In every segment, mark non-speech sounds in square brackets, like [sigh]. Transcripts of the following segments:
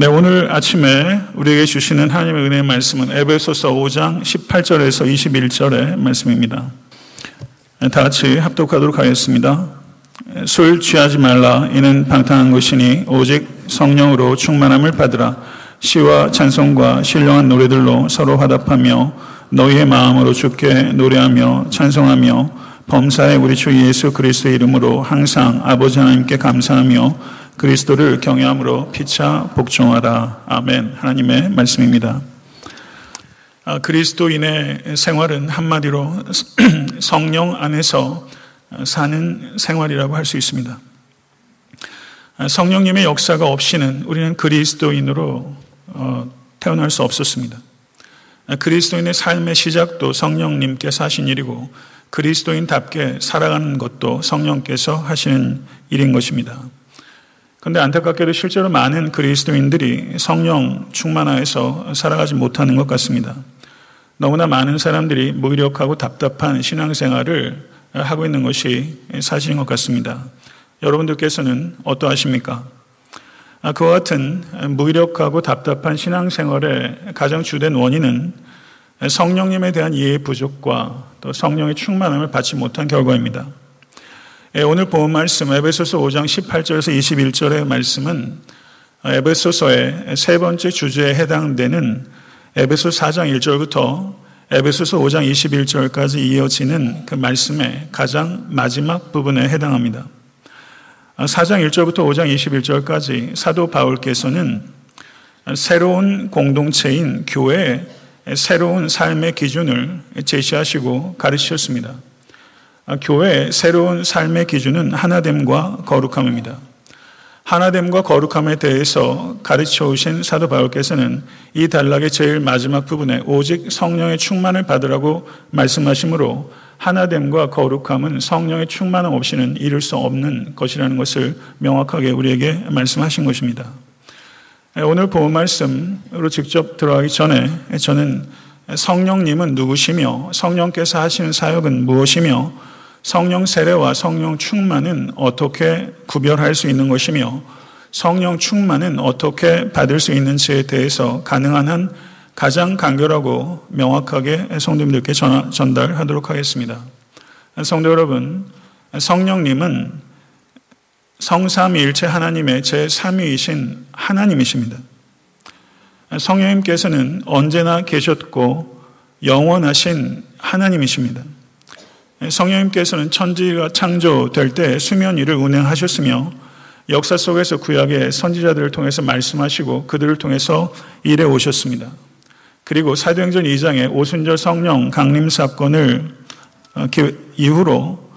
네, 오늘 아침에 우리에게 주시는 하나님의 은혜의 말씀은 에베소서 5장 18절에서 21절의 말씀입니다. 다 같이 합독하도록 하겠습니다. 술 취하지 말라 이는 방탕한 것이니 오직 성령으로 충만함을 받으라 시와 찬송과 신령한 노래들로 서로 화답하며 너희의 마음으로 주께 노래하며 찬송하며 범사에 우리 주 예수 그리스도의 이름으로 항상 아버지 하나님께 감사하며 그리스도를 경외함으로 피차 복종하라. 아멘. 하나님의 말씀입니다. 아, 그리스도인의 생활은 한마디로 [clears throat] 성령 안에서 사는 생활이라고 할 수 있습니다. 아, 성령님의 역사가 없이는 우리는 그리스도인으로 어, 태어날 수 없었습니다. 아, 그리스도인의 삶의 시작도 성령님께서 하신 일이고 그리스도인답게 살아가는 것도 성령께서 하시는 일인 것입니다. 그런데 안타깝게도 실제로 많은 그리스도인들이 성령 충만하여서 살아가지 못하는 것 같습니다. 너무나 많은 사람들이 무력하고 답답한 신앙생활을 하고 있는 것이 사실인 것 같습니다. 여러분들께서는 어떠하십니까? 아, 그와 같은 무력하고 답답한 신앙생활의 가장 주된 원인은 성령님에 대한 이해의 부족과 또 성령의 충만함을 받지 못한 결과입니다. 예, 오늘 본 말씀 에베소서 5장 18절에서 21절의 말씀은 에베소서의 세 번째 주제에 해당되는 에베소 4장 1절부터 에베소서 5장 21절까지 이어지는 그 말씀의 가장 마지막 부분에 해당합니다. 4장 1절부터 5장 21절까지 사도 바울께서는 새로운 공동체인 교회의 새로운 삶의 기준을 제시하시고 가르치셨습니다. 아, 교회의 새로운 삶의 기준은 하나됨과 거룩함입니다. 하나됨과 거룩함에 대해서 가르쳐 오신 사도 바울께서는 이 단락의 제일 마지막 부분에 오직 성령의 충만을 받으라고 말씀하시므로 하나됨과 거룩함은 성령의 충만함 없이는 이룰 수 없는 것이라는 것을 명확하게 우리에게 말씀하신 것입니다. 오늘 본 말씀으로 직접 들어가기 전에 저는 성령님은 누구시며 성령께서 하시는 사역은 무엇이며 성령 세례와 성령 충만은 어떻게 구별할 수 있는 것이며 성령 충만은 어떻게 받을 수 있는지에 대해서 가능한 한 가장 간결하고 명확하게 성도님들께 전달하도록 하겠습니다. 성도 여러분, 성령님은 성삼위일체 하나님의 제3위이신 하나님이십니다. 성령님께서는 언제나 계셨고 영원하신 하나님이십니다. 성령님께서는 천지가 창조될 때 수면 위를 운행하셨으며 역사 속에서 구약의 선지자들을 통해서 말씀하시고 그들을 통해서 일해 오셨습니다. 그리고 사도행전 2장의 오순절 성령 강림 사건을 어, 이후로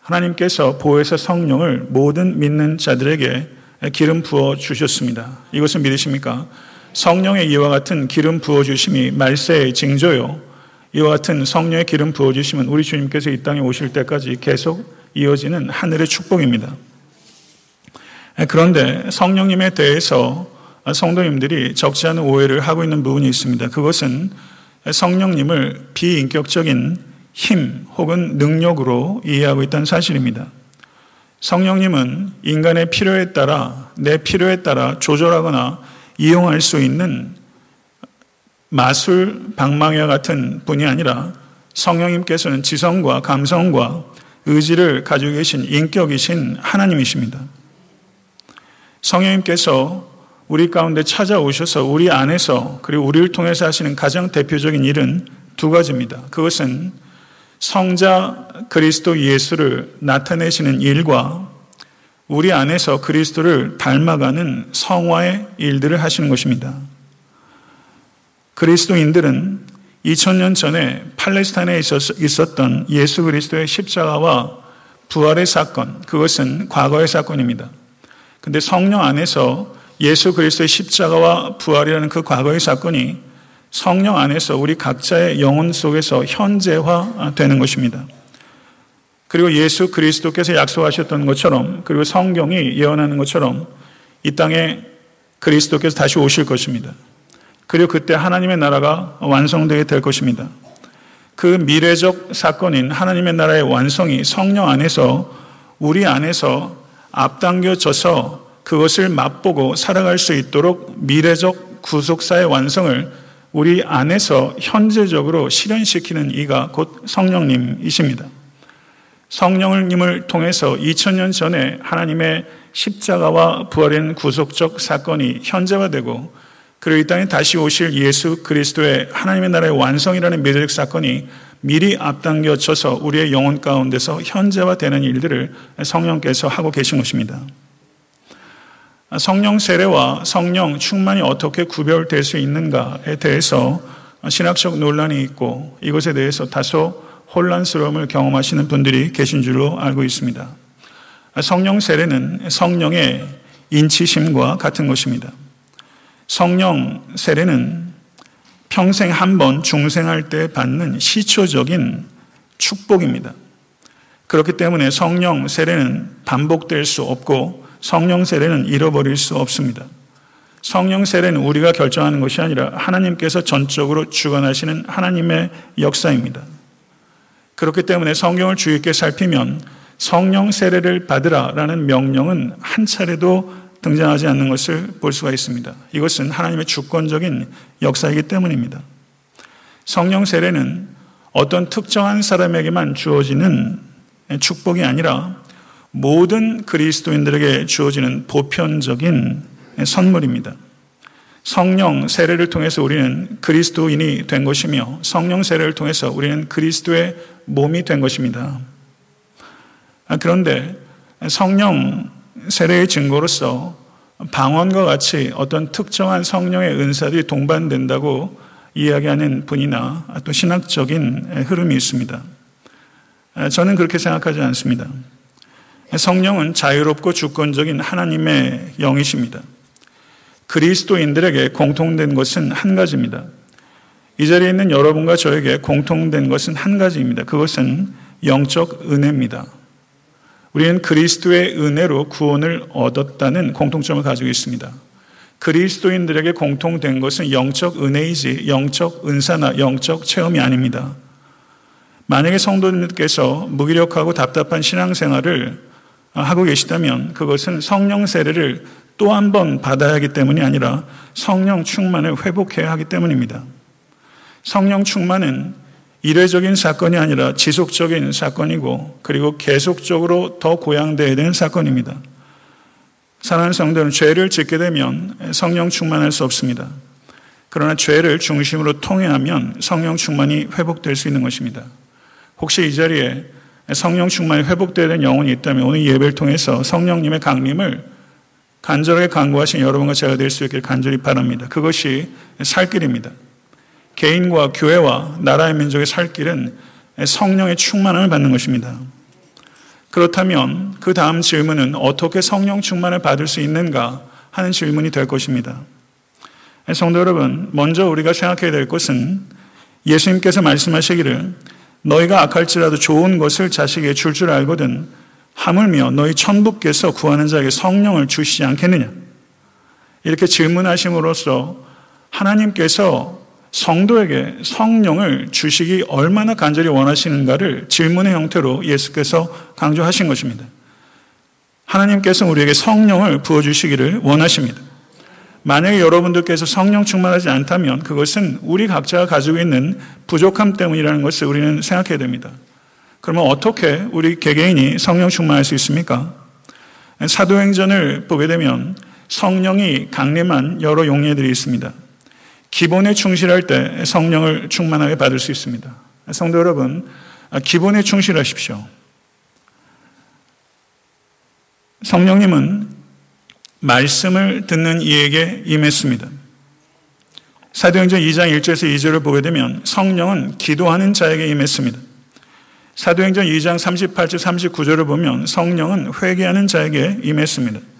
하나님께서 보혜사 성령을 모든 믿는 자들에게 기름 부어 주셨습니다. 이것은 믿으십니까? 성령의 이와 같은 기름 부어 주심이 말세의 징조요. 이와 같은 성령의 기름 부어주시면 우리 주님께서 이 땅에 오실 때까지 계속 이어지는 하늘의 축복입니다. 그런데 성령님에 대해서 성도님들이 적지 않은 오해를 하고 있는 부분이 있습니다. 그것은 성령님을 비인격적인 힘 혹은 능력으로 이해하고 있다는 사실입니다. 성령님은 인간의 필요에 따라 내 필요에 따라 조절하거나 이용할 수 있는 마술 방망이와 같은 분이 아니라 성령님께서는 지성과 감성과 의지를 가지고 계신 인격이신 하나님이십니다. 성령님께서 우리 가운데 찾아오셔서 우리 안에서 그리고 우리를 통해서 하시는 가장 대표적인 일은 두 가지입니다. 그것은 성자 그리스도 예수를 나타내시는 일과 우리 안에서 그리스도를 닮아가는 성화의 일들을 하시는 것입니다. 그리스도인들은 2000년 전에 팔레스타인에 있었던 예수 그리스도의 십자가와 부활의 사건, 그것은 과거의 사건입니다. 근데 성령 안에서 예수 그리스도의 십자가와 부활이라는 그 과거의 사건이 성령 안에서 우리 각자의 영혼 속에서 현재화 되는 것입니다. 그리고 예수 그리스도께서 약속하셨던 것처럼 그리고 성경이 예언하는 것처럼 이 땅에 그리스도께서 다시 오실 것입니다. 그리고 그때 하나님의 나라가 완성되게 될 것입니다. 그 미래적 사건인 하나님의 나라의 완성이 성령 안에서 우리 안에서 앞당겨져서 그것을 맛보고 살아갈 수 있도록 미래적 구속사의 완성을 우리 안에서 현재적으로 실현시키는 이가 곧 성령님이십니다. 성령님을 통해서 2000년 전에 하나님의 십자가와 부활인 구속적 사건이 현재화되고 그리고 이 땅에 다시 오실 예수 그리스도의 하나님의 나라의 완성이라는 미래적 사건이 미리 앞당겨져서 우리의 영혼 가운데서 현재화되는 일들을 성령께서 하고 계신 것입니다. 성령 세례와 성령 충만이 어떻게 구별될 수 있는가에 대해서 신학적 논란이 있고 이것에 대해서 다소 혼란스러움을 경험하시는 분들이 계신 줄로 알고 있습니다. 성령 세례는 성령의 인치심과 같은 것입니다. 성령 세례는 평생 한 번 중생할 때 받는 시초적인 축복입니다. 그렇기 때문에 성령 세례는 반복될 수 없고 성령 세례는 잃어버릴 수 없습니다. 성령 세례는 우리가 결정하는 것이 아니라 하나님께서 전적으로 주관하시는 하나님의 역사입니다. 그렇기 때문에 성경을 주의 있게 살피면 성령 세례를 받으라라는 명령은 한 차례도 등장하지 않는 것을 볼 수가 있습니다. 이것은 하나님의 주권적인 역사이기 때문입니다. 성령 세례는 어떤 특정한 사람에게만 주어지는 축복이 아니라 모든 그리스도인들에게 주어지는 보편적인 선물입니다. 성령 세례를 통해서 우리는 그리스도인이 된 것이며 성령 세례를 통해서 우리는 그리스도의 몸이 된 것입니다. 아, 그런데 성령 세례의 증거로서 방언과 같이 어떤 특정한 성령의 은사들이 동반된다고 이야기하는 분이나 또 신학적인 흐름이 있습니다. 저는 그렇게 생각하지 않습니다. 성령은 자유롭고 주권적인 하나님의 영이십니다. 그리스도인들에게 공통된 것은 한 가지입니다. 이 자리에 있는 여러분과 저에게 공통된 것은 한 가지입니다. 그것은 영적 은혜입니다. 우리는 그리스도의 은혜로 구원을 얻었다는 공통점을 가지고 있습니다. 그리스도인들에게 공통된 것은 영적 은혜이지 영적 은사나 영적 체험이 아닙니다. 만약에 성도님께서 무기력하고 답답한 신앙생활을 하고 계시다면 그것은 성령 세례를 또 한 번 받아야 하기 때문이 아니라 성령 충만을 회복해야 하기 때문입니다. 성령 충만은 이례적인 사건이 아니라 지속적인 사건이고 그리고 계속적으로 더 고양돼야 되는 사건입니다. 사랑하는 성도는 죄를 짓게 되면 성령 충만할 수 없습니다. 그러나 죄를 중심으로 통해하면 성령 충만이 회복될 수 있는 것입니다. 혹시 이 자리에 성령 충만이 회복되야 되는 영혼이 있다면 오늘 예배를 통해서 성령님의 강림을 간절하게 간구하신 여러분과 제가 될 수 있길 간절히 바랍니다. 그것이 살 길입니다. 개인과 교회와 나라의 민족의 살 길은 성령의 충만함을 받는 것입니다. 그렇다면 그 다음 질문은 어떻게 성령 충만을 받을 수 있는가 하는 질문이 될 것입니다. 성도 여러분, 먼저 우리가 생각해야 될 것은 예수님께서 말씀하시기를 너희가 악할지라도 좋은 것을 자식에게 줄줄 줄 알거든 하물며 너희 천부께서 구하는 자에게 성령을 주시지 않겠느냐? 이렇게 질문하심으로써 하나님께서 성도에게 성령을 주시기 얼마나 간절히 원하시는가를 질문의 형태로 예수께서 강조하신 것입니다. 하나님께서 우리에게 성령을 부어주시기를 원하십니다. 만약에 여러분들께서 성령 충만하지 않다면 그것은 우리 각자가 가지고 있는 부족함 때문이라는 것을 우리는 생각해야 됩니다. 그러면 어떻게 우리 개개인이 성령 충만할 수 있습니까? 사도행전을 보게 되면 성령이 강림한 여러 용례들이 있습니다. 기본에 충실할 때 성령을 충만하게 받을 수 있습니다. 성도 여러분, 기본에 충실하십시오. 성령님은 말씀을 듣는 이에게 임했습니다. 사도행전 2장 1절에서 2절을 보게 되면 성령은 기도하는 자에게 임했습니다. 사도행전 2장 38절 39절을 보면 성령은 회개하는 자에게 임했습니다.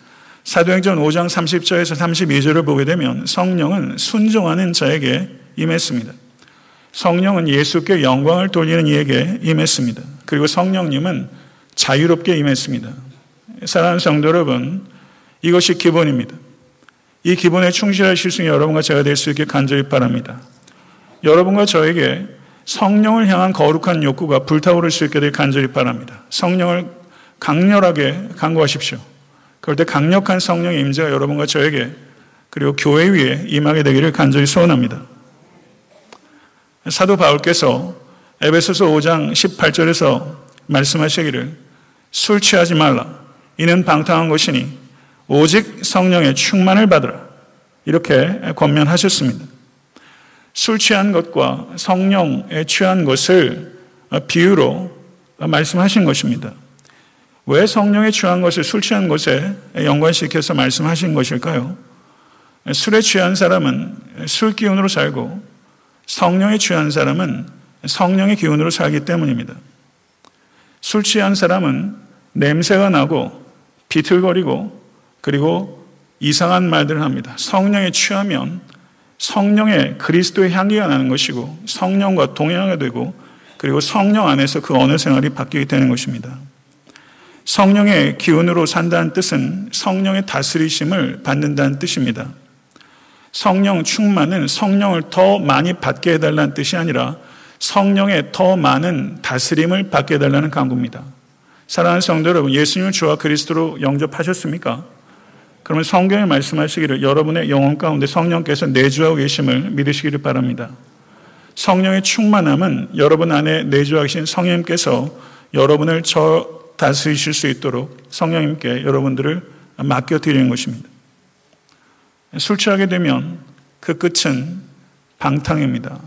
사도행전 5장 30절에서 32절을 보게 되면 성령은 순종하는 자에게 임했습니다. 성령은 예수께 영광을 돌리는 이에게 임했습니다. 그리고 성령님은 자유롭게 임했습니다. 사랑하는 성도 여러분, 이것이 기본입니다. 이 기본에 충실하실 수 있는 여러분과 제가 될 수 있게 간절히 바랍니다. 여러분과 저에게 성령을 향한 거룩한 욕구가 불타오를 수 있게 될 간절히 바랍니다. 성령을 강렬하게 간구하십시오. 그럴 때 강력한 성령의 임재가 여러분과 저에게 그리고 교회 위에 임하게 되기를 간절히 소원합니다. 사도 바울께서 에베소서 5장 18절에서 말씀하시기를 술 취하지 말라. 이는 방탕한 것이니 오직 성령의 충만을 받으라. 이렇게 권면하셨습니다. 술 취한 것과 성령에 취한 것을 비유로 말씀하신 것입니다. 왜 성령에 취한 것을 술 취한 것에 연관시켜서 말씀하신 것일까요? 술에 취한 사람은 술 기운으로 살고 성령에 취한 사람은 성령의 기운으로 살기 때문입니다. 술 취한 사람은 냄새가 나고 비틀거리고 그리고 이상한 말들을 합니다. 성령에 취하면 성령의 그리스도의 향기가 나는 것이고 성령과 동행하게 되고 그리고 성령 안에서 그 언어 생활이 바뀌게 되는 것입니다. 성령의 기운으로 산다는 뜻은 성령의 다스리심을 받는다는 뜻입니다. 성령 충만은 성령을 더 많이 받게 해달라는 뜻이 아니라 성령의 더 많은 다스림을 받게 해달라는 강구입니다. 사랑하는 성도 여러분, 예수님을 주와 그리스도로 영접하셨습니까? 그러면 성경에 말씀하시기를 여러분의 영혼 가운데 성령께서 내주하고 계심을 믿으시기를 바랍니다. 성령의 충만함은 여러분 안에 내주하고 계신 성령님께서 여러분을 저 다스리실 수 있도록 성령님께 여러분들을 맡겨드리는 것입니다. 술 취하게 되면 그 끝은 방탕입니다.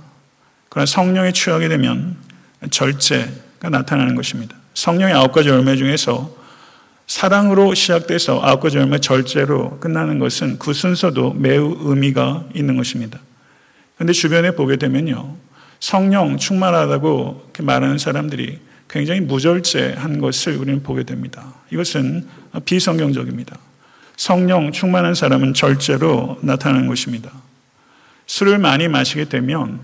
그러나 성령에 취하게 되면 절제가 나타나는 것입니다. 성령의 아홉 가지 열매 중에서 사랑으로 시작돼서 아홉 가지 열매 절제로 끝나는 것은 그 순서도 매우 의미가 있는 것입니다. 그런데 주변에 보게 되면요. 성령 충만하다고 말하는 사람들이 굉장히 무절제한 것을 우리는 보게 됩니다. 이것은 비성경적입니다. 성령 충만한 사람은 절제로 나타나는 것입니다. 술을 많이 마시게 되면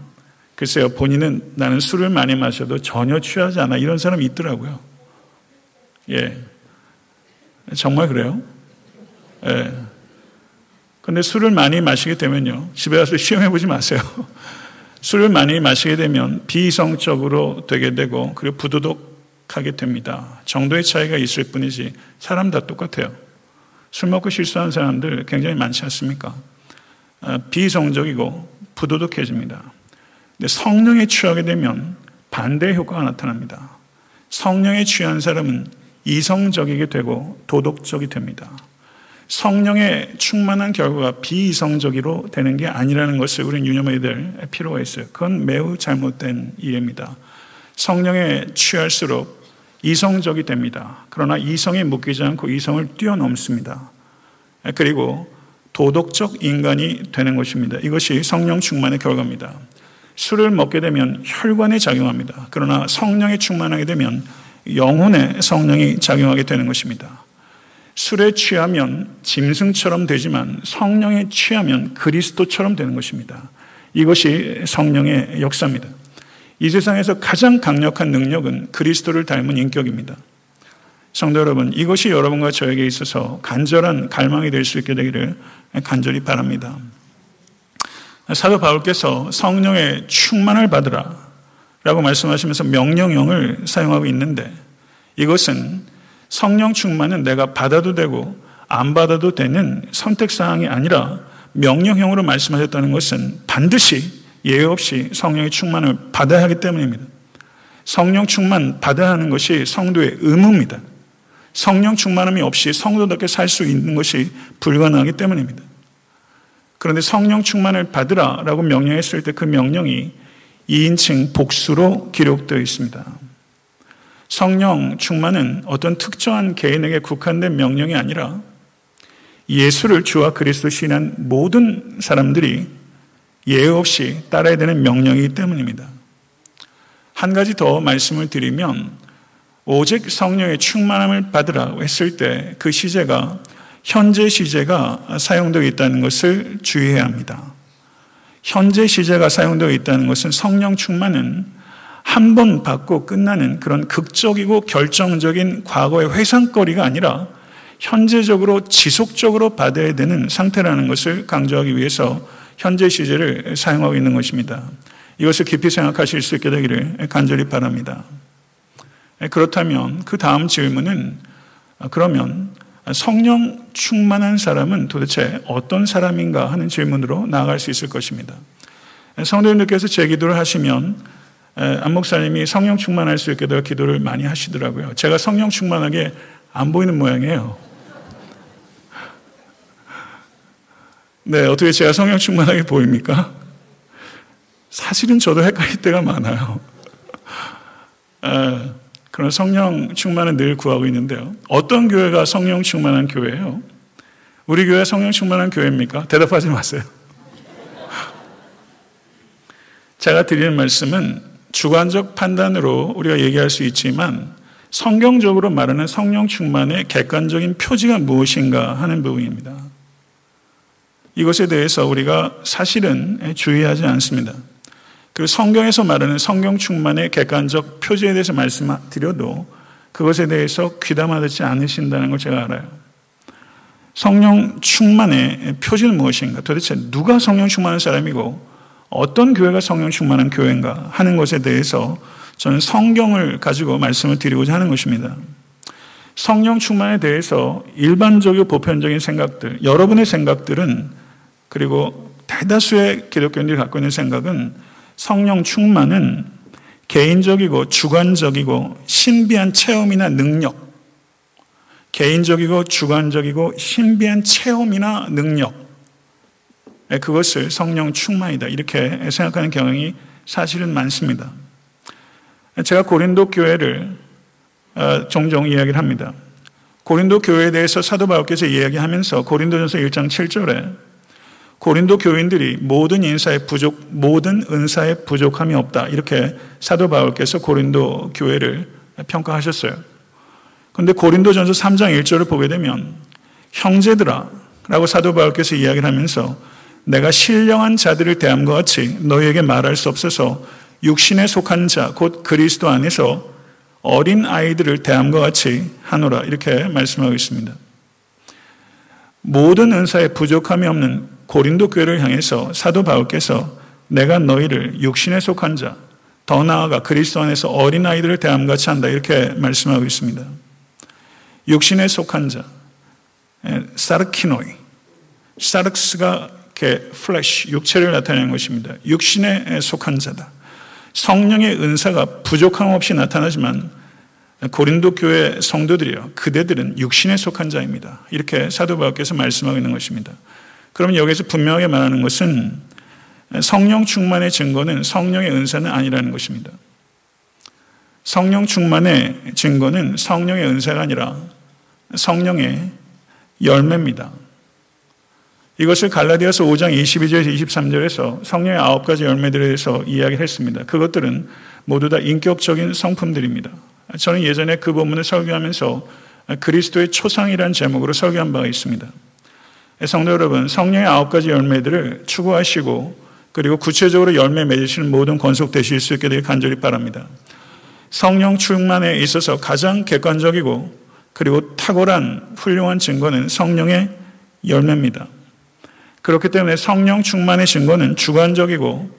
글쎄요, 본인은 나는 술을 많이 마셔도 전혀 취하지 않아. 이런 사람이 있더라고요. 예. 정말 그래요? 예. 근데 술을 많이 마시게 되면요. 집에 가서 시험해 보지 마세요. [laughs] 술을 많이 마시게 되면 비이성적으로 되게 되고 그리고 부도덕하게 됩니다. 정도의 차이가 있을 뿐이지 사람 다 똑같아요. 술 먹고 실수하는 사람들 굉장히 많지 않습니까? 아, 비이성적이고 부도덕해집니다. 근데 성령에 취하게 되면 반대 효과가 나타납니다. 성령에 취한 사람은 이성적이게 되고 도덕적이 됩니다. 성령의 충만한 결과가 비이성적으로 되는 게 아니라는 것을 우리는 유념해야 될 필요가 있어요. 그건 매우 잘못된 이해입니다. 성령에 취할수록 이성적이 됩니다. 그러나 이성에 묶이지 않고 이성을 뛰어넘습니다. 그리고 도덕적 인간이 되는 것입니다. 이것이 성령 충만의 결과입니다. 술을 먹게 되면 혈관에 작용합니다. 그러나 성령에 충만하게 되면 영혼의 성령이 작용하게 되는 것입니다. 술에 취하면 짐승처럼 되지만 성령에 취하면 그리스도처럼 되는 것입니다. 이것이 성령의 역사입니다. 이 세상에서 가장 강력한 능력은 그리스도를 닮은 인격입니다. 성도 여러분, 이것이 여러분과 저에게 있어서 간절한 갈망이 될 수 있게 되기를 간절히 바랍니다. 사도 바울께서 성령의 충만을 받으라 라고 말씀하시면서 명령형을 사용하고 있는데 이것은 성령 충만은 내가 받아도 되고 안 받아도 되는 선택사항이 아니라 명령형으로 말씀하셨다는 것은 반드시 예외 없이 성령의 충만을 받아야 하기 때문입니다. 성령 충만 받아야 하는 것이 성도의 의무입니다. 성령 충만함이 없이 성도답게 살 수 있는 것이 불가능하기 때문입니다. 그런데 성령 충만을 받으라 라고 명령했을 때 그 명령이 2인칭 복수로 기록되어 있습니다. 성령 충만은 어떤 특정한 개인에게 국한된 명령이 아니라 예수를 주와 그리스도 신한 모든 사람들이 예외 없이 따라야 되는 명령이기 때문입니다. 한 가지 더 말씀을 드리면 오직 성령의 충만함을 받으라고 했을 때 그 시제가 현재 시제가 사용되어 있다는 것을 주의해야 합니다. 현재 시제가 사용되어 있다는 것은 성령 충만은 한 번 받고 끝나는 그런 극적이고 결정적인 과거의 회상거리가 아니라 현재적으로 지속적으로 받아야 되는 상태라는 것을 강조하기 위해서 현재 시제를 사용하고 있는 것입니다. 이것을 깊이 생각하실 수 있게 되기를 간절히 바랍니다. 그렇다면 그 다음 질문은 그러면 성령 충만한 사람은 도대체 어떤 사람인가 하는 질문으로 나아갈 수 있을 것입니다. 성도님들께서 제 기도를 하시면 안 목사님이 성령 충만할 수 있게 될 기도를 많이 하시더라고요. 제가 성령 충만하게 안 보이는 모양이에요. 네, 어떻게 제가 성령 충만하게 보입니까? 사실은 저도 헷갈릴 때가 많아요. 에, 그런 성령 충만을 늘 구하고 있는데요. 어떤 교회가 성령 충만한 교회예요? 우리 교회 성령 충만한 교회입니까? 대답하지 마세요. 제가 드리는 말씀은 주관적 판단으로 우리가 얘기할 수 있지만 성경적으로 말하는 성령 충만의 객관적인 표지가 무엇인가 하는 부분입니다. 이것에 대해서 우리가 사실은 주의하지 않습니다. 그 성경에서 말하는 성경 충만의 객관적 표지에 대해서 말씀드려도 그것에 대해서 귀담아 듣지 않으신다는 걸 제가 알아요. 성령 충만의 표지는 무엇인가? 도대체 누가 성령 충만한 사람이고 어떤 교회가 성령 충만한 교회인가 하는 것에 대해서 저는 성경을 가지고 말씀을 드리고자 하는 것입니다. 성령 충만에 대해서 일반적이고 보편적인 생각들, 여러분의 생각들은 그리고 대다수의 기독교인들이 갖고 있는 생각은 성령 충만은 개인적이고 주관적이고 신비한 체험이나 능력, 개인적이고 주관적이고 신비한 체험이나 능력, 그것을 성령 충만이다. 이렇게 생각하는 경향이 사실은 많습니다. 제가 고린도 교회를 어, 종종 이야기를 합니다. 고린도 교회에 대해서 사도 바울께서 이야기하면서 고린도전서 1장 7절에 고린도 교인들이 모든 인사의 부족, 모든 은사의 부족함이 없다. 이렇게 사도 바울께서 고린도 교회를 평가하셨어요. 그런데 고린도전서 3장 1절을 보게 되면 형제들아 라고 사도 바울께서 이야기를 하면서 내가 신령한 자들을 대함과 같이 너희에게 말할 수 없어서 육신에 속한 자, 곧 그리스도 안에서 어린 아이들을 대함과 같이 하노라. 이렇게 말씀하고 있습니다. 모든 은사에 부족함이 없는 고린도 교회를 향해서 사도 바울께서 내가 너희를 육신에 속한 자, 더 나아가 그리스도 안에서 어린 아이들을 대함 같이 한다 이렇게 말씀하고 있습니다. 육신에 속한 자, σάρκινοι, σάρξ가 이렇게 flesh, 육체를 나타내는 것입니다. 육신에 속한 자다. 성령의 은사가 부족함 없이 나타나지만 고린도 교회 성도들이요. 그대들은 육신에 속한 자입니다. 이렇게 사도 바울께서 말씀하고 있는 것입니다. 그러면 여기서 분명하게 말하는 것은 성령 충만의 증거는 성령의 은사는 아니라는 것입니다. 성령 충만의 증거는 성령의 은사가 아니라 성령의 열매입니다. 이것을 갈라디아서 5장 22절에서 23절에서 성령의 아홉 가지 열매들에 대해서 이야기를 했습니다. 그것들은 모두 다 인격적인 성품들입니다. 저는 예전에 그 본문을 설교하면서 그리스도의 초상이라는 제목으로 설교한 바가 있습니다. 성도 여러분, 성령의 아홉 가지 열매들을 추구하시고 그리고 구체적으로 열매 맺으시는 모든 권속되실 수 있게 되길 간절히 바랍니다. 성령 충만에 있어서 가장 객관적이고 그리고 탁월한 훌륭한 증거는 성령의 열매입니다. 그렇기 때문에 성령 충만의 증거는 주관적이고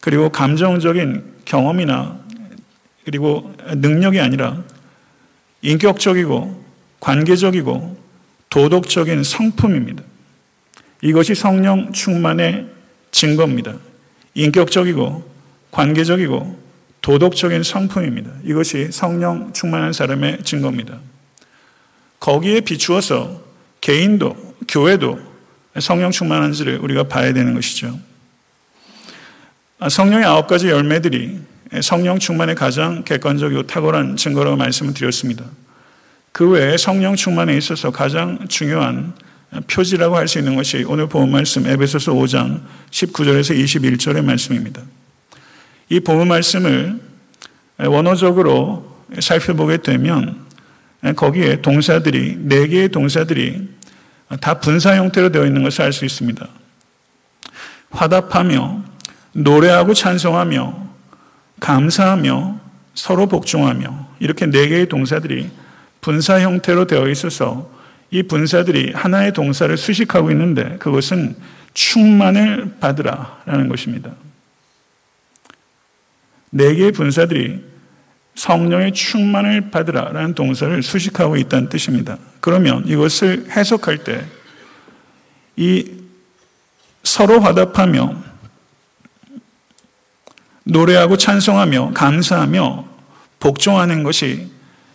그리고 감정적인 경험이나 그리고 능력이 아니라 인격적이고 관계적이고 도덕적인 성품입니다. 이것이 성령 충만의 증거입니다. 인격적이고 관계적이고 도덕적인 성품입니다. 이것이 성령 충만한 사람의 증거입니다. 거기에 비추어서 개인도 교회도 성령 충만한지를 우리가 봐야 되는 것이죠. 성령의 아홉 가지 열매들이 성령 충만의 가장 객관적이고 탁월한 증거라고 말씀을 드렸습니다. 그 외에 성령 충만에 있어서 가장 중요한 표지라고 할 수 있는 것이 오늘 본 말씀 에베소서 5장 19절에서 21절의 말씀입니다. 이본 말씀을 원어적으로 살펴보게 되면 거기에 동사들이 네 개의 동사들이 다 분사 형태로 되어 있는 것을 알 수 있습니다. 화답하며 노래하고 찬송하며 감사하며 서로 복종하며 이렇게 네 개의 동사들이 분사 형태로 되어 있어서 이 분사들이 하나의 동사를 수식하고 있는데 그것은 충만을 받으라라는 것입니다. 네 개의 분사들이 성령의 충만을 받으라라는 동사를 수식하고 있다는 뜻입니다. 그러면 이것을 해석할 때 이 서로 화답하며 노래하고 찬송하며 감사하며 복종하는 것이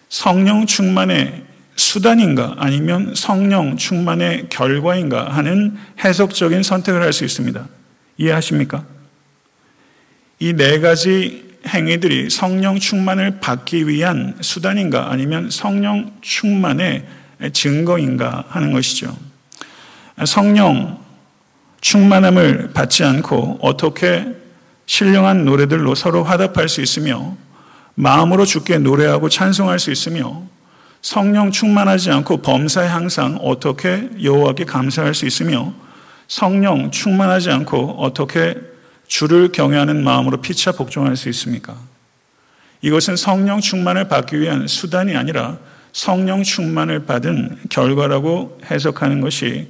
성령 충만의 수단인가 아니면 성령 충만의 결과인가 하는 해석적인 선택을 할 수 있습니다. 이해하십니까? 이 네 가지 행위들이 성령 충만을 받기 위한 수단인가 아니면 성령 충만의 증거인가 하는 것이죠. 성령 충만함을 받지 않고 어떻게 신령한 노래들로 서로 화답할 수 있으며 마음으로 주께 노래하고 찬송할 수 있으며 성령 충만하지 않고 범사에 항상 어떻게 여호와께 감사할 수 있으며 성령 충만하지 않고 어떻게 주를 경외하는 마음으로 피차 복종할 수 있습니까? 이것은 성령 충만을 받기 위한 수단이 아니라 성령 충만을 받은 결과라고 해석하는 것이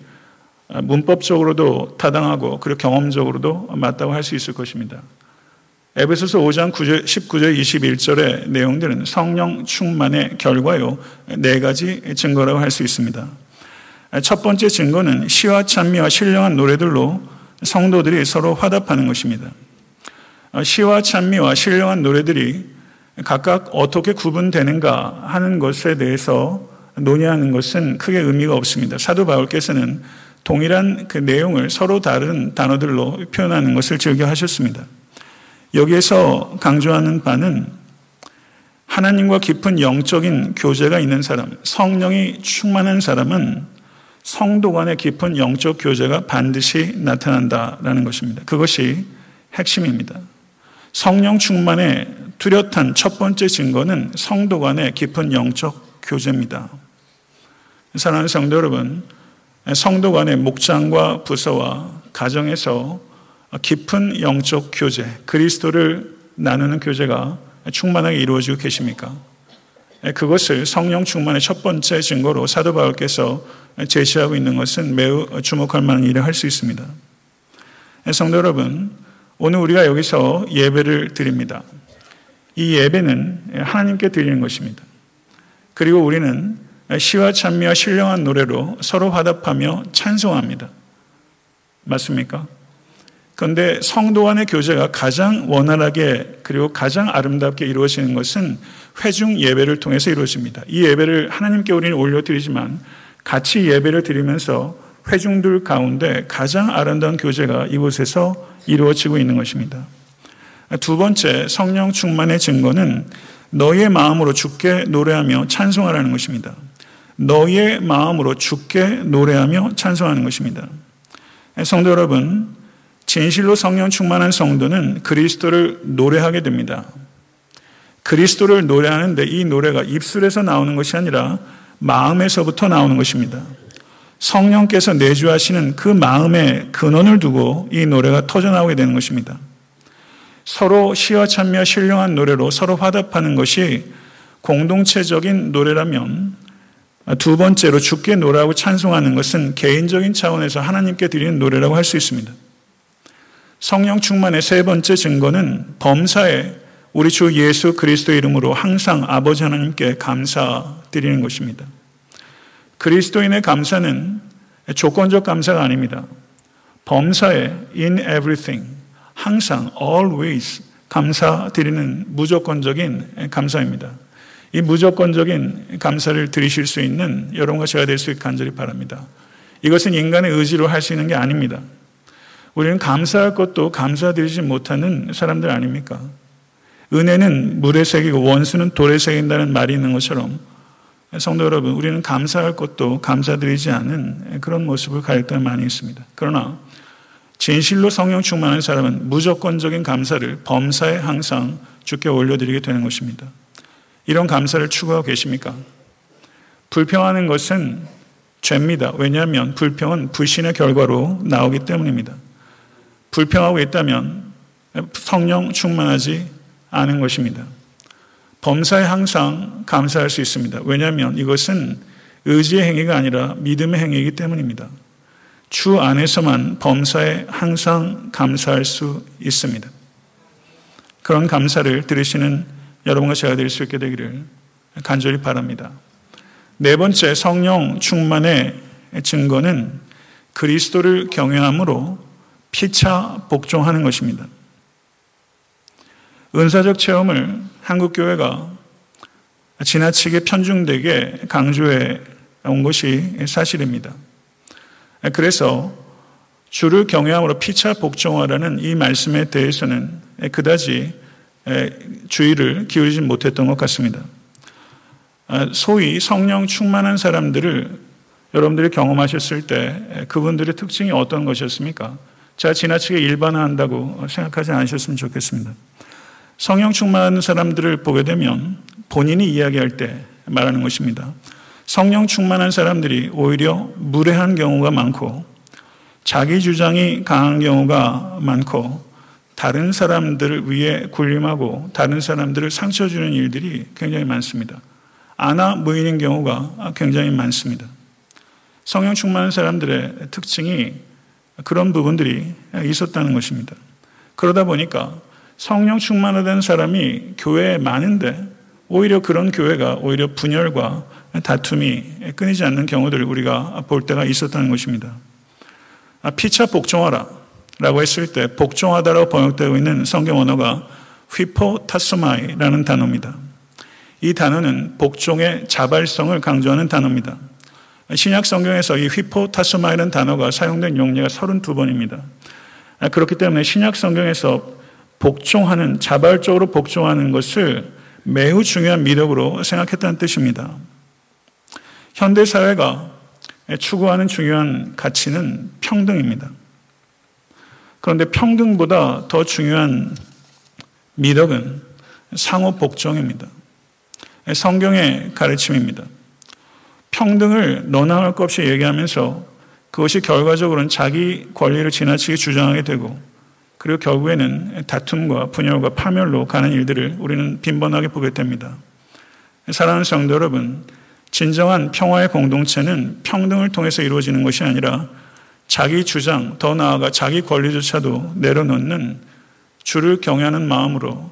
문법적으로도 타당하고 그리고 경험적으로도 맞다고 할 수 있을 것입니다. 에베소서 5장 9절, 19절 21절의 내용들은 성령 충만의 결과요 네 가지 증거라고 할 수 있습니다. 첫 번째 증거는 시와 찬미와 신령한 노래들로 성도들이 서로 화답하는 것입니다. 시와 찬미와 신령한 노래들이 각각 어떻게 구분되는가 하는 것에 대해서 논의하는 것은 크게 의미가 없습니다. 사도 바울께서는 동일한 그 내용을 서로 다른 단어들로 표현하는 것을 즐겨 하셨습니다. 여기에서 강조하는 바는 하나님과 깊은 영적인 교제가 있는 사람, 성령이 충만한 사람은 성도 간의 깊은 영적 교제가 반드시 나타난다라는 것입니다. 그것이 핵심입니다. 성령 충만의 뚜렷한 첫 번째 증거는 성도 간의 깊은 영적 교제입니다. 사랑하는 성도 여러분, 성도 간의 목장과 부서와 가정에서 깊은 영적 교제, 그리스도를 나누는 교제가 충만하게 이루어지고 계십니까? 그것을 성령 충만의 첫 번째 증거로 사도 바울께서 제시하고 있는 것은 매우 주목할 만한 일을 할 수 있습니다. 성도 여러분, 오늘 우리가 여기서 예배를 드립니다. 이 예배는 하나님께 드리는 것입니다. 그리고 우리는 시와 찬미와 신령한 노래로 서로 화답하며 찬송합니다. 맞습니까? 그런데 성도 간의 교제가 가장 원활하게 그리고 가장 아름답게 이루어지는 것은 회중 예배를 통해서 이루어집니다. 이 예배를 하나님께 우리는 올려드리지만 같이 예배를 드리면서 회중들 가운데 가장 아름다운 교제가 이곳에서 이루어지고 있는 것입니다. 두 번째 성령 충만의 증거는 너의 마음으로 죽게 노래하며 찬송하라는 것입니다. 너의 마음으로 죽게 노래하며 찬송하는 것입니다. 성도 여러분, 진실로 성령 충만한 성도는 그리스도를 노래하게 됩니다. 그리스도를 노래하는데 이 노래가 입술에서 나오는 것이 아니라 마음에서부터 나오는 것입니다. 성령께서 내주하시는 그 마음의 근원을 두고 이 노래가 터져나오게 되는 것입니다. 서로 찬미와 신령한 노래로 서로 화답하는 것이 공동체적인 노래라면 두 번째로 죽게 노래하고 찬송하는 것은 개인적인 차원에서 하나님께 드리는 노래라고 할 수 있습니다. 성령 충만의 세 번째 증거는 범사에 우리 주 예수 그리스도 이름으로 항상 아버지 하나님께 감사드리는 것입니다. 그리스도인의 감사는 조건적 감사가 아닙니다. 범사에 in everything 항상 always 감사드리는 무조건적인 감사입니다. 이 무조건적인 감사를 드리실 수 있는 여러분과 제가 될 수 있게 간절히 바랍니다. 이것은 인간의 의지로 할 수 있는 게 아닙니다. 우리는 감사할 것도 감사드리지 못하는 사람들 아닙니까? 은혜는 물에 새기고 원수는 돌에 새긴다는 말이 있는 것처럼 성도 여러분, 우리는 감사할 것도 감사드리지 않은 그런 모습을 가질 때 많이 있습니다. 그러나 진실로 성령 충만한 사람은 무조건적인 감사를 범사에 항상 주께 올려드리게 되는 것입니다. 이런 감사를 추구하고 계십니까? 불평하는 것은 죄입니다. 왜냐하면 불평은 불신의 결과로 나오기 때문입니다. 불평하고 있다면 성령 충만하지 않은 것입니다. 범사에 항상 감사할 수 있습니다. 왜냐하면 이것은 의지의 행위가 아니라 믿음의 행위이기 때문입니다. 주 안에서만 범사에 항상 감사할 수 있습니다. 그런 감사를 들으시는 여러분과 제가 될 수 있게 되기를 간절히 바랍니다. 네 번째 성령 충만의 증거는 그리스도를 경외함으로 피차 복종하는 것입니다. 은사적 체험을 한국 교회가 지나치게 편중되게 강조해 온 것이 사실입니다. 그래서 주를 경외함으로 피차 복종하라는 이 말씀에 대해서는 그다지 주의를 기울이지 못했던 것 같습니다. 소위 성령 충만한 사람들을 여러분들이 경험하셨을 때 그분들의 특징이 어떤 것이었습니까? 제가 지나치게 일반화한다고 생각하지 않으셨으면 좋겠습니다. 성령 충만한 사람들을 보게 되면 본인이 이야기할 때 말하는 것입니다. 성령 충만한 사람들이 오히려 무례한 경우가 많고 자기 주장이 강한 경우가 많고 다른 사람들을 위해 군림하고 다른 사람들을 상처 주는 일들이 굉장히 많습니다. 아나 무인인 경우가 굉장히 많습니다. 성령 충만한 사람들의 특징이 그런 부분들이 있었다는 것입니다. 그러다 보니까 성령 충만화된 사람이 교회에 많은데 오히려 그런 교회가 오히려 분열과 다툼이 끊이지 않는 경우들을 우리가 볼 때가 있었다는 것입니다. 아, 피차 복종하라 라고 했을 때 복종하다라고 번역되고 있는 성경 언어가 휘포타스마이라는 단어입니다. 이 단어는 복종의 자발성을 강조하는 단어입니다. 신약 성경에서 이 휘포타스마이라는 단어가 사용된 용례가 32번입니다. 아, 그렇기 때문에 신약 성경에서 복종하는 자발적으로 복종하는 것을 매우 중요한 미덕으로 생각했다는 뜻입니다. 현대 사회가 추구하는 중요한 가치는 평등입니다. 그런데 평등보다 더 중요한 미덕은 상호 복종입니다. 성경의 가르침입니다. 평등을 너나 할 것 없이 얘기하면서 그것이 결과적으로는 자기 권리를 지나치게 주장하게 되고 그리고 결국에는 다툼과 분열과 파멸로 가는 일들을 우리는 빈번하게 보게 됩니다. 사랑하는 성도 여러분, 진정한 평화의 공동체는 평등을 통해서 이루어지는 것이 아니라 자기 주장, 더 나아가 자기 권리조차도 내려놓는 주를 경외하는 마음으로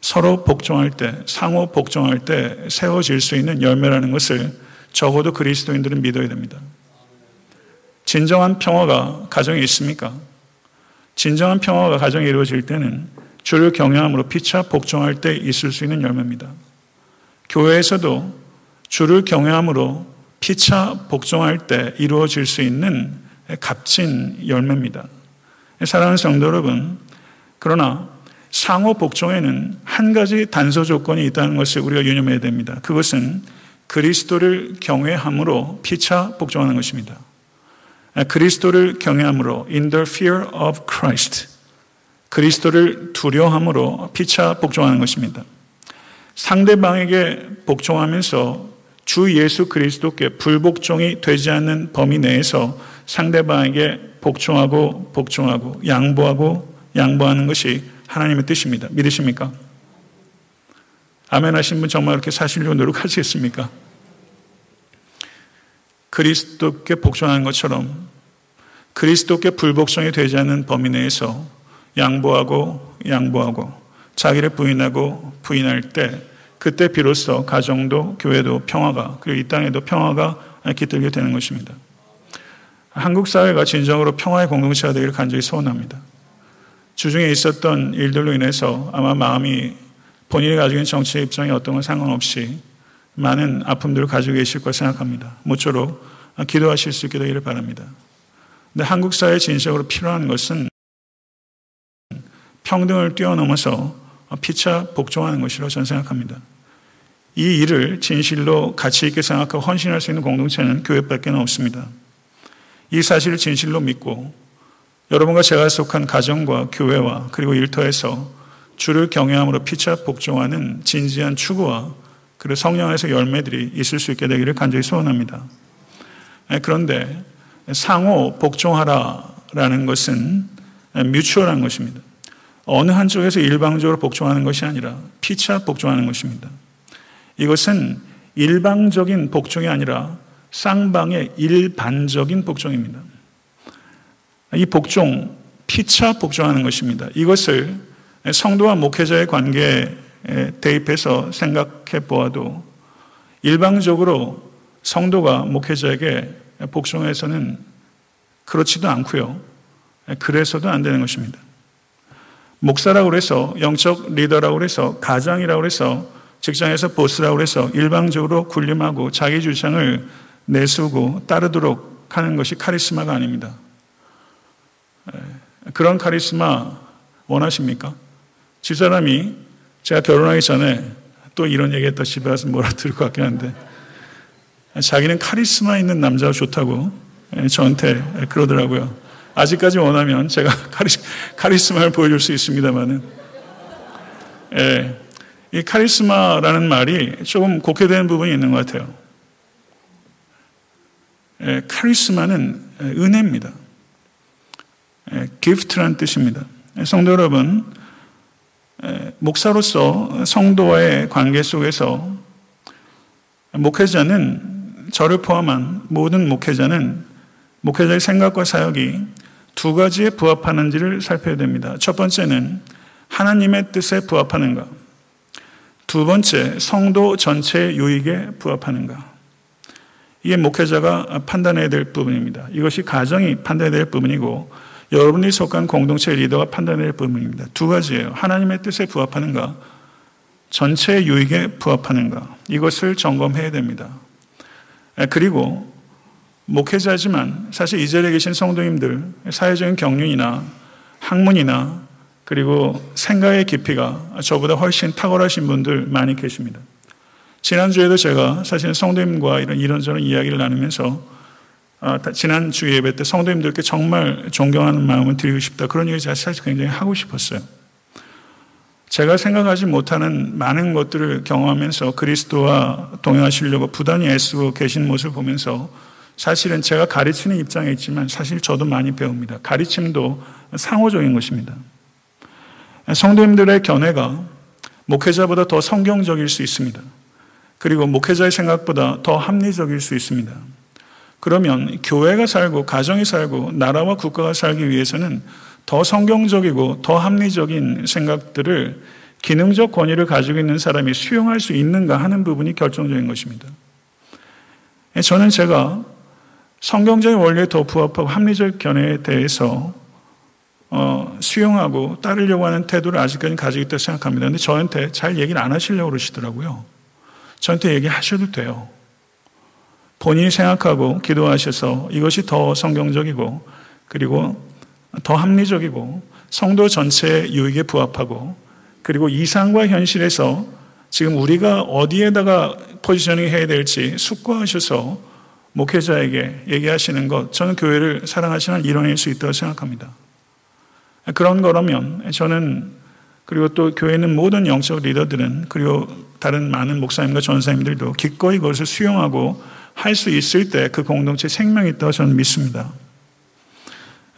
서로 복종할 때, 상호 복종할 때 세워질 수 있는 열매라는 것을 적어도 그리스도인들은 믿어야 됩니다. 진정한 평화가 가정에 있습니까? 진정한 평화가 가정에 이루어질 때는 주를 경외함으로 피차 복종할 때 있을 수 있는 열매입니다. 교회에서도 주를 경외함으로 피차 복종할 때 이루어질 수 있는 값진 열매입니다. 사랑하는 성도 여러분, 그러나 상호 복종에는 한 가지 단서 조건이 있다는 것을 우리가 유념해야 됩니다. 그것은 그리스도를 경외함으로 피차 복종하는 것입니다. 그리스도를 경외함으로 in the fear of Christ 그리스도를 두려함으로 피차 복종하는 것입니다. 상대방에게 복종하면서 주 예수 그리스도께 불복종이 되지 않는 범위 내에서 상대방에게 복종하고 복종하고 양보하고 양보하는 것이 하나님의 뜻입니다. 믿으십니까? 아멘 하신 분 정말 그렇게 사실로 노력하시겠습니까? 그리스도께 복종하는 것처럼 그리스도께 불복종이 되지 않는 범위 내에서 양보하고 양보하고 자기를 부인하고 부인할 때 그때 비로소 가정도 교회도 평화가 그리고 이 땅에도 평화가 깃들게 되는 것입니다. 한국 사회가 진정으로 평화의 공동체가 되기를 간절히 소원합니다. 주중에 있었던 일들로 인해서 아마 마음이 본인이 가지고 있는 정치의 입장에 어떤 건 상관없이 많은 아픔들을 가지고 계실 걸 생각합니다. 모쪼록 기도하실 수 있게 되기를 바랍니다. 근데 한국 사회 진정으로 필요한 것은 평등을 뛰어넘어서 피차 복종하는 것이라고 저는 생각합니다. 이 일을 진실로 가치 있게 생각하고 헌신할 수 있는 공동체는 교회밖에 없습니다. 이 사실을 진실로 믿고 여러분과 제가 속한 가정과 교회와 그리고 일터에서 주를 경외함으로 피차 복종하는 진지한 추구와 그리고 성령 안에서 열매들이 있을 수 있게 되기를 간절히 소원합니다. 네, 그런데 상호 복종하라라는 것은 뮤추얼한 것입니다. 어느 한쪽에서 일방적으로 복종하는 것이 아니라 피차 복종하는 것입니다. 이것은 일방적인 복종이 아니라 쌍방의 일반적인 복종입니다. 이 복종, 피차 복종하는 것입니다. 이것을 성도와 목회자의 관계에 대입해서 생각해 보아도 일방적으로 성도가 목회자에게 복종해서는 그렇지도 않고요. 그래서도 안 되는 것입니다. 목사라고 해서 영적 리더라고 해서 가장이라고 해서 직장에서 보스라고 해서 일방적으로 군림하고 자기 주장을 내세우고 따르도록 하는 것이 카리스마가 아닙니다. 그런 카리스마 원하십니까? 집사람이 제가 결혼하기 전에 또 이런 얘기 했다 집에 와서 뭐라 들을 것 같긴 한데 자기는 카리스마 있는 남자가 좋다고 저한테 그러더라고요. 아직까지 원하면 제가 [laughs] 카리 스, 마를 보여줄 수 있습니다만은 예, 이 카리스마라는 말이 조금 곡해되는 부분이 있는 것 같아요. 예, 카리스마는 은혜입니다. 예, 기프트란 뜻입니다. 예, 성도 여러분, 예, 목사로서 성도와의 관계 속에서 목회자는 저를 포함한 모든 목회자는 목회자의 생각과 사역이 두 가지에 부합하는지를 살펴야 됩니다. 첫 번째는 하나님의 뜻에 부합하는가. 두 번째, 성도 전체의 유익에 부합하는가. 이게 목회자가 판단해야 될 부분입니다. 이것이 가정이 판단해야 될 부분이고 여러분이 속한 공동체 리더가 판단해야 될 부분입니다. 두 가지예요. 하나님의 뜻에 부합하는가, 전체의 유익에 부합하는가. 이것을 점검해야 됩니다. 그리고 목회자지만 사실 이 자리에 계신 성도님들 사회적인 경륜이나 학문이나 그리고 생각의 깊이가 저보다 훨씬 탁월하신 분들 많이 계십니다. 지난주에도 제가 사실 성도님과 이런 이런저런 이야기를 나누면서 아, 지난 주 예배 때 성도님들께 정말 존경하는 마음을 드리고 싶다. 그런 얘기 사실 굉장히 하고 싶었어요. 제가 생각하지 못하는 많은 것들을 경험하면서 그리스도와 동행하시려고 부단히 애쓰고 계신 모습을 보면서 사실은 제가 가르치는 입장에 있지만 사실 저도 많이 배웁니다. 가르침도 상호적인 것입니다. 성도님들의 견해가 목회자보다 더 성경적일 수 있습니다. 그리고 목회자의 생각보다 더 합리적일 수 있습니다. 그러면 교회가 살고 가정이 살고 나라와 국가가 살기 위해서는 더 성경적이고 더 합리적인 생각들을 기능적 권위를 가지고 있는 사람이 수용할 수 있는가 하는 부분이 결정적인 것입니다. 저는 제가 성경적인 원리에 더 부합하고 합리적 견해에 대해서 어, 수용하고 따르려고 하는 태도를 아직까지 가지고 있다고 생각합니다. 근데 저한테 잘 얘기를 안 하시려고 그러시더라고요. 저한테 얘기하셔도 돼요. 본인이 생각하고 기도하셔서 이것이 더 성경적이고 그리고 더 합리적이고 성도 전체의 유익에 부합하고 그리고 이상과 현실에서 지금 우리가 어디에다가 포지셔닝 해야 될지 숙고하셔서 목회자에게 얘기하시는 것 저는 교회를 사랑하시는 일원일 수 있다고 생각합니다. 그런 거라면 저는 그리고 또 교회 는 모든 영적 리더들은 그리고 다른 많은 목사님과 전사님들도 기꺼이 그것을 수용하고 할 수 있을 때 그 공동체 생명이 있다고 저는 믿습니다.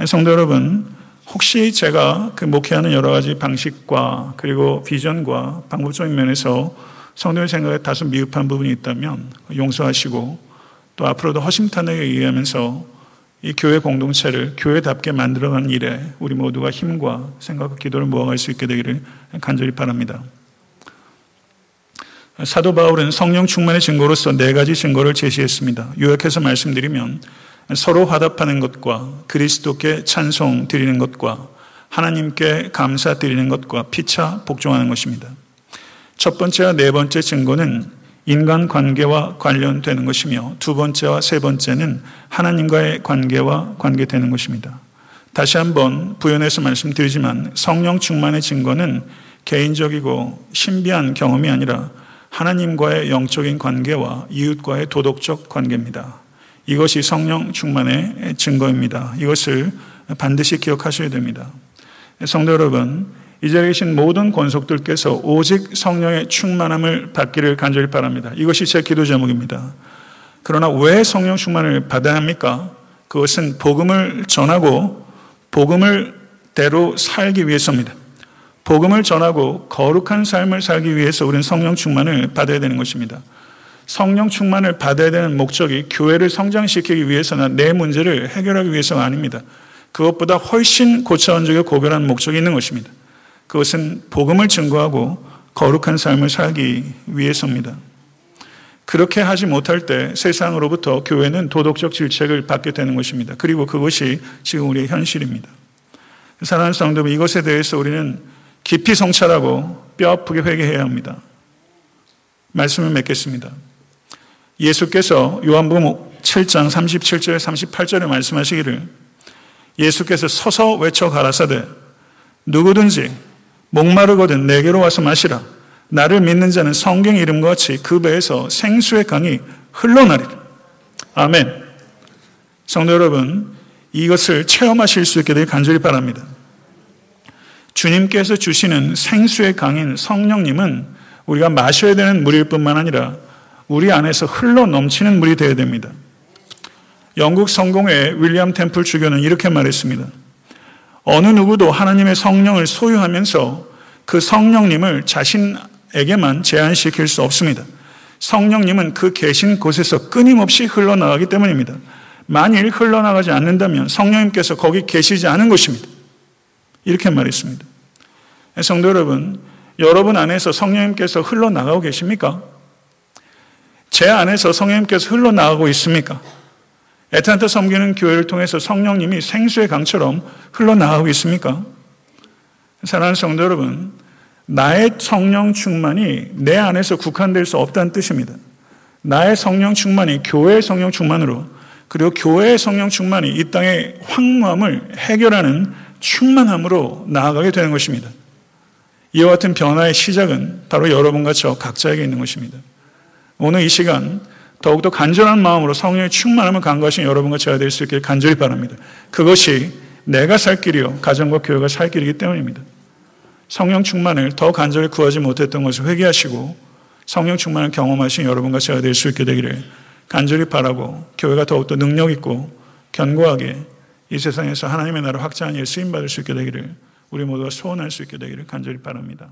성도 여러분, 혹시 제가 그 목회하는 여러 가지 방식과 그리고 비전과 방법적인 면에서 성도의 생각에 다소 미흡한 부분이 있다면 용서하시고 또 앞으로도 허심탄회하게 얘기하면서 이 교회 공동체를 교회답게 만들어가는 일에 우리 모두가 힘과 생각과 기도를 모아갈 수 있게 되기를 간절히 바랍니다. 사도 바울은 성령 충만의 증거로서 네 가지 증거를 제시했습니다. 요약해서 말씀드리면 서로 화답하는 것과 그리스도께 찬송 드리는 것과 하나님께 감사 드리는 것과 피차 복종하는 것입니다. 첫 번째와 네 번째 증거는 인간 관계와 관련되는 것이며 두 번째와 세 번째는 하나님과의 관계와 관계되는 것입니다. 다시 한번 부연해서 말씀드리지만 성령 충만의 증거는 개인적이고 신비한 경험이 아니라 하나님과의 영적인 관계와 이웃과의 도덕적 관계입니다. 이것이 성령 충만의 증거입니다. 이것을 반드시 기억하셔야 됩니다. 성도 여러분, 이 자리에 계신 모든 권속들께서 오직 성령의 충만함을 받기를 간절히 바랍니다. 이것이 제 기도 제목입니다. 그러나 왜 성령 충만을 받아야 합니까? 그것은 복음을 전하고 복음을 대로 살기 위해서입니다. 복음을 전하고 거룩한 삶을 살기 위해서 우리는 성령 충만을 받아야 되는 것입니다. 성령 충만을 받아야 되는 목적이 교회를 성장시키기 위해서나 내 문제를 해결하기 위해서가 아닙니다. 그것보다 훨씬 고차원적이고 고결한 목적이 있는 것입니다. 그것은 복음을 증거하고 거룩한 삶을 살기 위해서입니다. 그렇게 하지 못할 때 세상으로부터 교회는 도덕적 질책을 받게 되는 것입니다. 그리고 그것이 지금 우리의 현실입니다. 사랑하는 성도분, 이것에 대해서 우리는 깊이 성찰하고 뼈 아프게 회개해야 합니다. 말씀을 맺겠습니다. 예수께서 요한복음 7장 37절 38절에 말씀하시기를 예수께서 서서 외쳐 가라사대 누구든지 목마르거든 내게로 와서 마시라 나를 믿는 자는 성경 이름과 같이 그 배에서 생수의 강이 흘러나리라. 아멘. 성도 여러분, 이것을 체험하실 수 있게 되길 간절히 바랍니다. 주님께서 주시는 생수의 강인 성령님은 우리가 마셔야 되는 물일 뿐만 아니라 우리 안에서 흘러 넘치는 물이 되어야 됩니다. 영국 성공의 윌리엄 템플 주교는 이렇게 말했습니다. 어느 누구도 하나님의 성령을 소유하면서 그 성령님을 자신 에게만 제한시킬 수 없습니다. 성령님은 그 계신 곳에서 끊임없이 흘러나가기 때문입니다. 만일 흘러나가지 않는다면 성령님께서 거기 계시지 않은 것입니다. 이렇게 말했습니다. 성도 여러분, 여러분 안에서 성령님께서 흘러나가고 계십니까? 제 안에서 성령님께서 흘러나가고 있습니까? 에탄타 섬기는 교회를 통해서 성령님이 생수의 강처럼 흘러나가고 있습니까? 사랑하는 성도 여러분, 나의 성령 충만이 내 안에서 국한될 수 없다는 뜻입니다. 나의 성령 충만이 교회의 성령 충만으로 그리고 교회의 성령 충만이 이 땅의 황무함을 해결하는 충만함으로 나아가게 되는 것입니다. 이와 같은 변화의 시작은 바로 여러분과 저 각자에게 있는 것입니다. 오늘 이 시간 더욱더 간절한 마음으로 성령의 충만함을 간과하신 여러분과 제가 될 수 있기를 간절히 바랍니다. 그것이 내가 살 길이요 가정과 교회가 살 길이기 때문입니다. 성령 충만을 더 간절히 구하지 못했던 것을 회개하시고 성령 충만을 경험하신 여러분과 제가 될 수 있게 되기를 간절히 바라고 교회가 더욱더 능력 있고 견고하게 이 세상에서 하나님의 나라 확장한 일 쓰임 받을 수 있게 되기를 우리 모두가 소원할 수 있게 되기를 간절히 바랍니다.